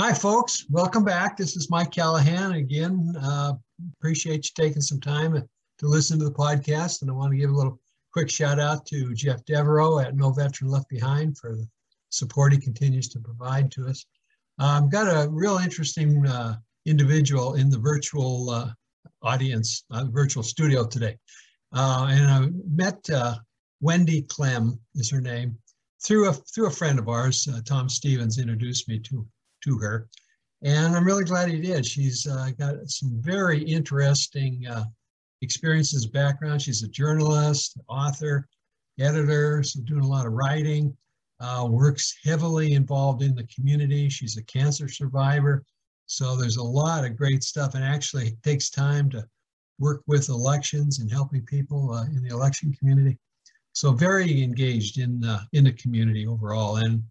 Hi, folks. Welcome back. This is Mike Callahan again. Uh, appreciate you taking some time to listen to the podcast. And I want to give a little quick shout out to Jeff Devereaux at No Veteran Left Behind for the support he continues to provide to us. I've um, got a real interesting uh, individual in the virtual uh, audience, uh, virtual studio today. Uh, and I met uh, Wendy Clem is her name through a through a friend of ours, Tom Stevens, introduced me to to her, and I'm really glad he did. She's uh, got some very interesting uh, experiences, background. She's a journalist, author, editor, so doing a lot of writing. Uh, works heavily involved in the community. She's a cancer survivor, so there's a lot of great stuff, and actually takes time to work with elections and helping people uh, in the election community. So very engaged in uh, in the community overall, and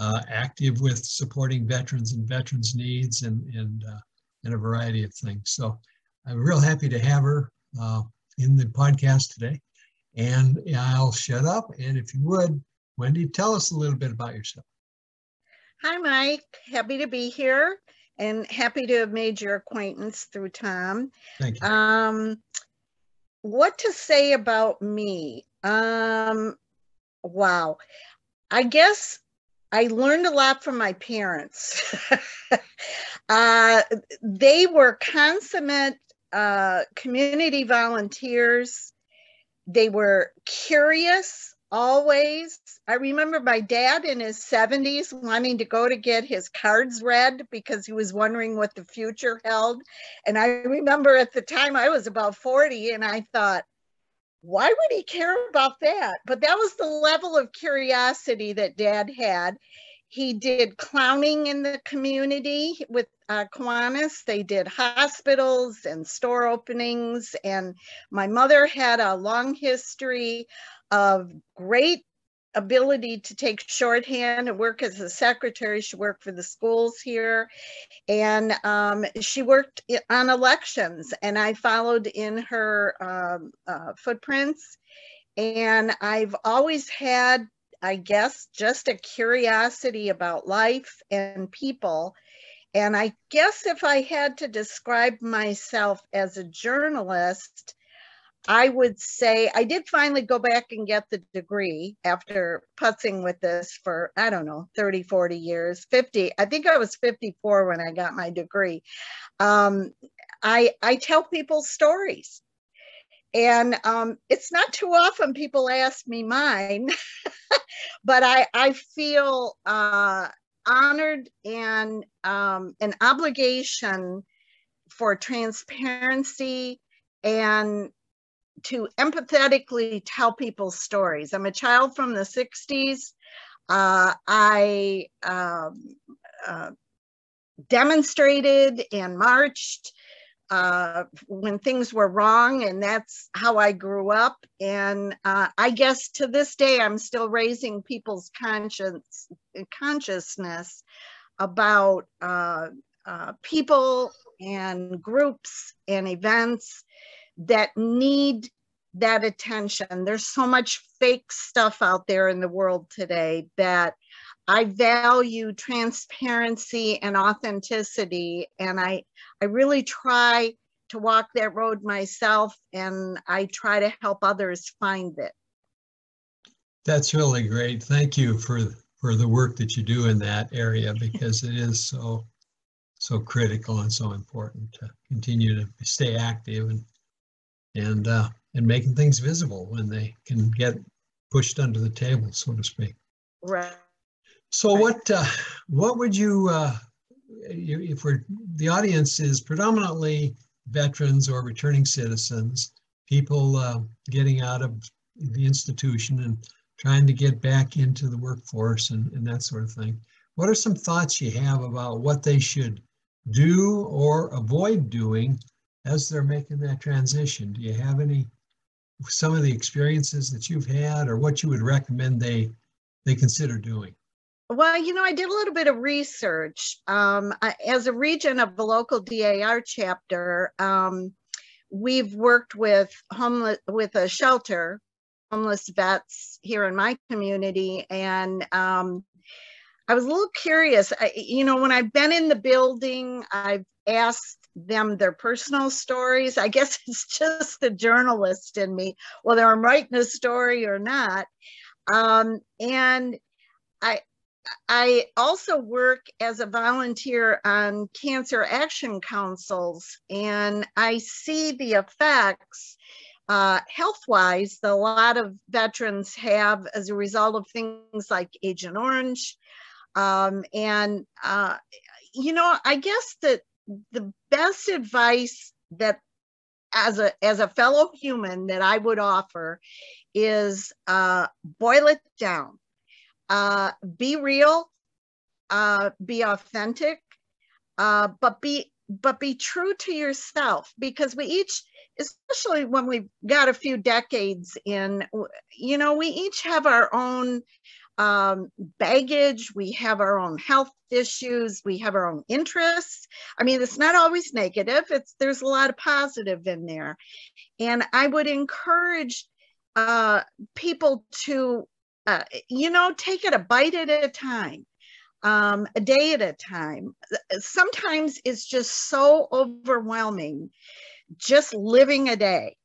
uh, active with supporting veterans and veterans needs and and uh, and a variety of things. So I'm real happy to have her uh, in the podcast today. And I'll shut up. And if you would, Wendy, tell us a little bit about yourself. Hi, Mike. Happy to be here and happy to have made your acquaintance through Tom. Thank you. Um, what to say about me? Um, wow. I guess I learned a lot from my parents. uh, they were consummate uh, community volunteers. They were curious always. I remember my dad in his 70s wanting to go to get his cards read because he was wondering what the future held. And I remember at the time I was about 40 and I thought, why would he care about that? But that was the level of curiosity that dad had. He did clowning in the community with uh, Kiwanis. They did hospitals and store openings. And my mother had a long history of great ability to take shorthand and work as a secretary. She worked for the schools here and um, she worked on elections and I followed in her um, uh, footprints. And I've always had, I guess, just a curiosity about life and people. And I guess if I had to describe myself as a journalist, I would say I did finally go back and get the degree after putzing with this for, I don't know, 30, 40 years, 50. I think I was 54 when I got my degree. Um, I, I tell people stories. And um, it's not too often people ask me mine, but I, I feel uh, honored and um, an obligation for transparency and to empathetically tell people's stories. I'm a child from the 60s. Uh, I um, uh, demonstrated and marched uh, when things were wrong, and that's how I grew up. And uh, I guess to this day, I'm still raising people's conscience consciousness about uh, uh, people and groups and events that need that attention. There's so much fake stuff out there in the world today that I value transparency and authenticity. And I, I really try to walk that road myself and I try to help others find it. That's really great. Thank you for for the work that you do in that area because it is so so critical and so important to continue to stay active and and uh, and making things visible when they can get pushed under the table, so to speak. Right. So right. what uh, what would you, uh, if we're the audience is predominantly veterans or returning citizens, people uh, getting out of the institution and trying to get back into the workforce and, and that sort of thing. What are some thoughts you have about what they should do or avoid doing as they're making that transition? Do you have any some of the experiences that you've had or what you would recommend they they consider doing? Well, you know, I did a little bit of research. Um, as a regent of the local DAR chapter, um, we've worked with homeless with a shelter, homeless vets here in my community, and um, I was a little curious. I, you know, when I've been in the building, I've asked them their personal stories. I guess it's just the journalist in me, whether I'm writing a story or not. Um, and I, I also work as a volunteer on cancer action councils, and I see the effects uh, health wise that a lot of veterans have as a result of things like Agent Orange. Um, and, uh, you know, I guess that the best advice that as a as a fellow human that I would offer is uh, boil it down. Uh, be real, uh, be authentic, uh, but be but be true to yourself because we each especially when we've got a few decades in you know we each have our own um, baggage we have our own health issues we have our own interests. I mean it's not always negative it's there's a lot of positive in there. And i would encourage uh, people to uh, you know take it a bite at a time um, a day at a time. Sometimes it's just so overwhelming just living a day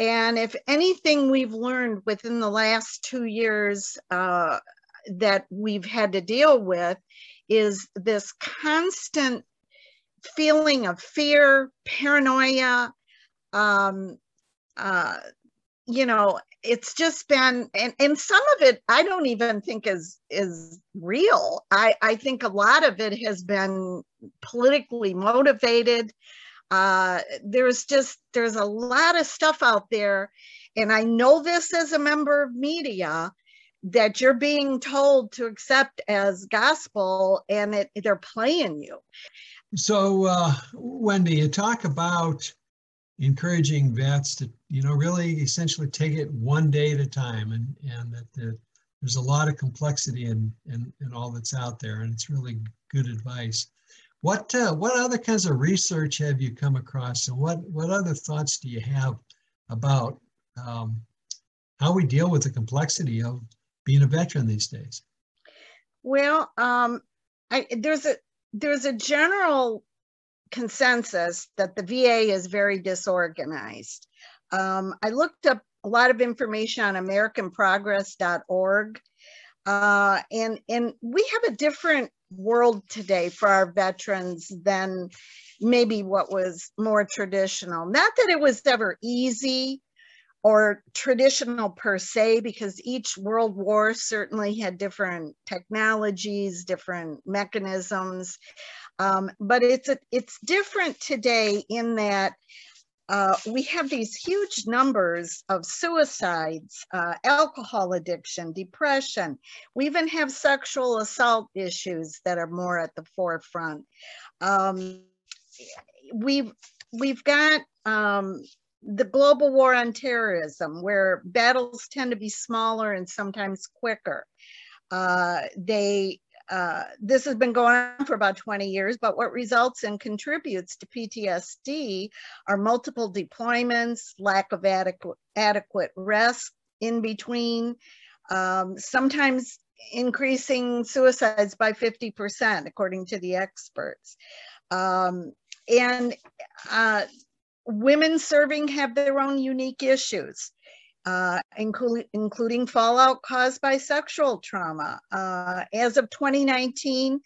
and if anything we've learned within the last two years uh, that we've had to deal with is this constant feeling of fear, paranoia. Um, uh, you know, it's just been, and, and some of it I don't even think is is real. I, I think a lot of it has been politically motivated. Uh, there's just there's a lot of stuff out there, and I know this as a member of media that you're being told to accept as gospel and it, they're playing you. So, uh, Wendy, you talk about encouraging vets to, you know, really essentially take it one day at a time and, and that the, there's a lot of complexity in, in, in all that's out there and it's really good advice. What, uh, what other kinds of research have you come across and what, what other thoughts do you have about um, how we deal with the complexity of being a veteran these days? Well, um, I, there's a there's a general consensus that the VA is very disorganized. Um, I looked up a lot of information on AmericanProgress.org, uh, and and we have a different world today for our veterans than maybe what was more traditional. Not that it was ever easy or traditional per se, because each world war certainly had different technologies, different mechanisms. Um, but it's a, it's different today in that uh, we have these huge numbers of suicides, uh, alcohol addiction, depression. We even have sexual assault issues that are more at the forefront. Um, we've we've got um, the global war on terrorism, where battles tend to be smaller and sometimes quicker. Uh, they uh, this has been going on for about 20 years, but what results and contributes to PTSD are multiple deployments, lack of adequate, adequate rest in between, um, sometimes increasing suicides by 50%, according to the experts. Um, and uh, women serving have their own unique issues, uh, including, including fallout caused by sexual trauma. Uh, as of 2019,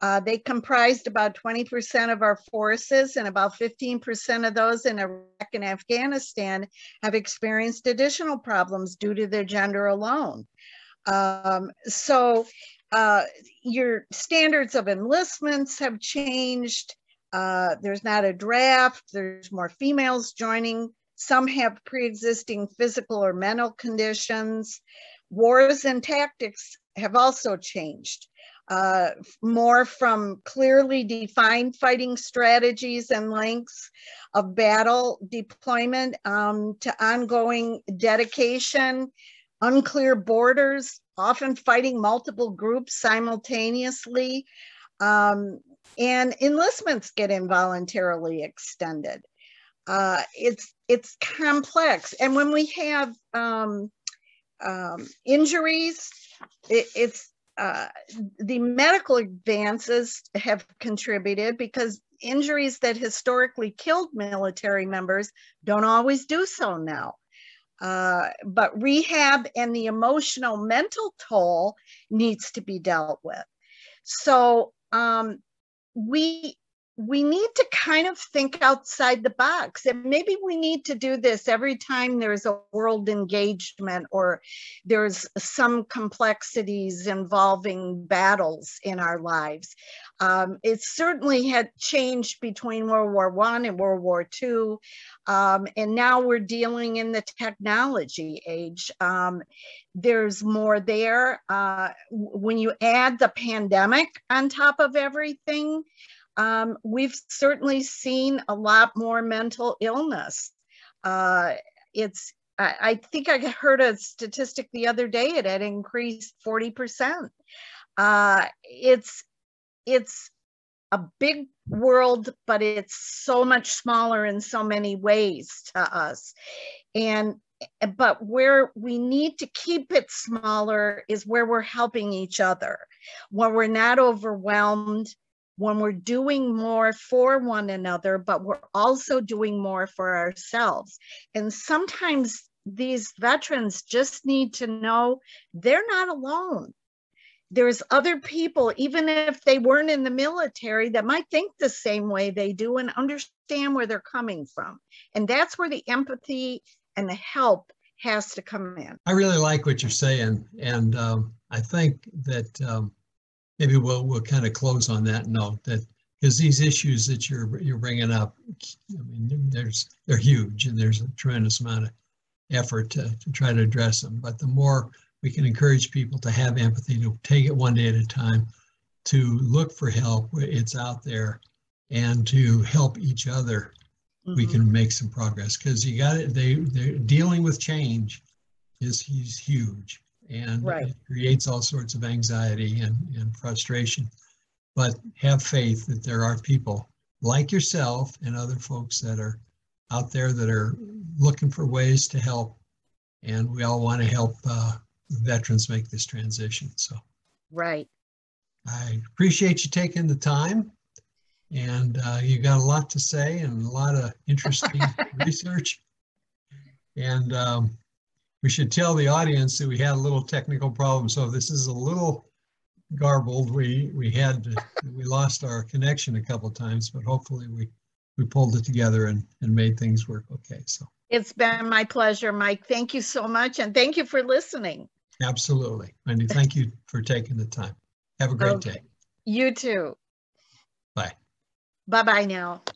uh, they comprised about 20% of our forces, and about 15% of those in Iraq and Afghanistan have experienced additional problems due to their gender alone. Um, so, uh, your standards of enlistments have changed. Uh, there's not a draft, there's more females joining. Some have pre existing physical or mental conditions. Wars and tactics have also changed. Uh, more from clearly defined fighting strategies and lengths of battle deployment um, to ongoing dedication, unclear borders, often fighting multiple groups simultaneously. Um, and enlistments get involuntarily extended. Uh, it's it's complex, and when we have um, um, injuries, it, it's uh, the medical advances have contributed because injuries that historically killed military members don't always do so now. Uh, but rehab and the emotional mental toll needs to be dealt with. So um, we we need to kind of think outside the box and maybe we need to do this every time there's a world engagement or there's some complexities involving battles in our lives. Um, it certainly had changed between world war one and world war two um, and now we're dealing in the technology age. Um, there's more there. Uh, when you add the pandemic on top of everything um, we've certainly seen a lot more mental illness. Uh, it's, I, I, think I heard a statistic the other day, it had increased 40%. Uh, it's, it's a big world, but it's so much smaller in so many ways to us. And but where we need to keep it smaller is where we're helping each other, where we're not overwhelmed, when we're doing more for one another, but we're also doing more for ourselves. And sometimes these veterans just need to know they're not alone. There's other people, even if they weren't in the military, that might think the same way they do and understand where they're coming from. And that's where the empathy and the help has to come in. I really like what you're saying. And um, I think that um, maybe we'll we'll kind of close on that note that because these issues that you're you're bringing up, I mean, there's they're huge and there's a tremendous amount of effort to, to try to address them. But the more we can encourage people to have empathy, to take it one day at a time, to look for help, it's out there, and to help each other, mm-hmm. we can make some progress. Because you got it, they they're dealing with change is he's huge and right. it creates all sorts of anxiety and, and frustration. But have faith that there are people like yourself and other folks that are out there that are looking for ways to help. And we all want to help uh, veterans make this transition. So, right. I appreciate you taking the time. And uh, you got a lot to say and a lot of interesting research. And um, we should tell the audience that we had a little technical problem. So this is a little garbled. We we had we lost our connection a couple times, but hopefully we we pulled it together and and made things work okay. So it's been my pleasure, Mike. Thank you so much, and thank you for listening. Absolutely, and thank you for taking the time. Have a great okay. day. You too. Bye. Bye bye now.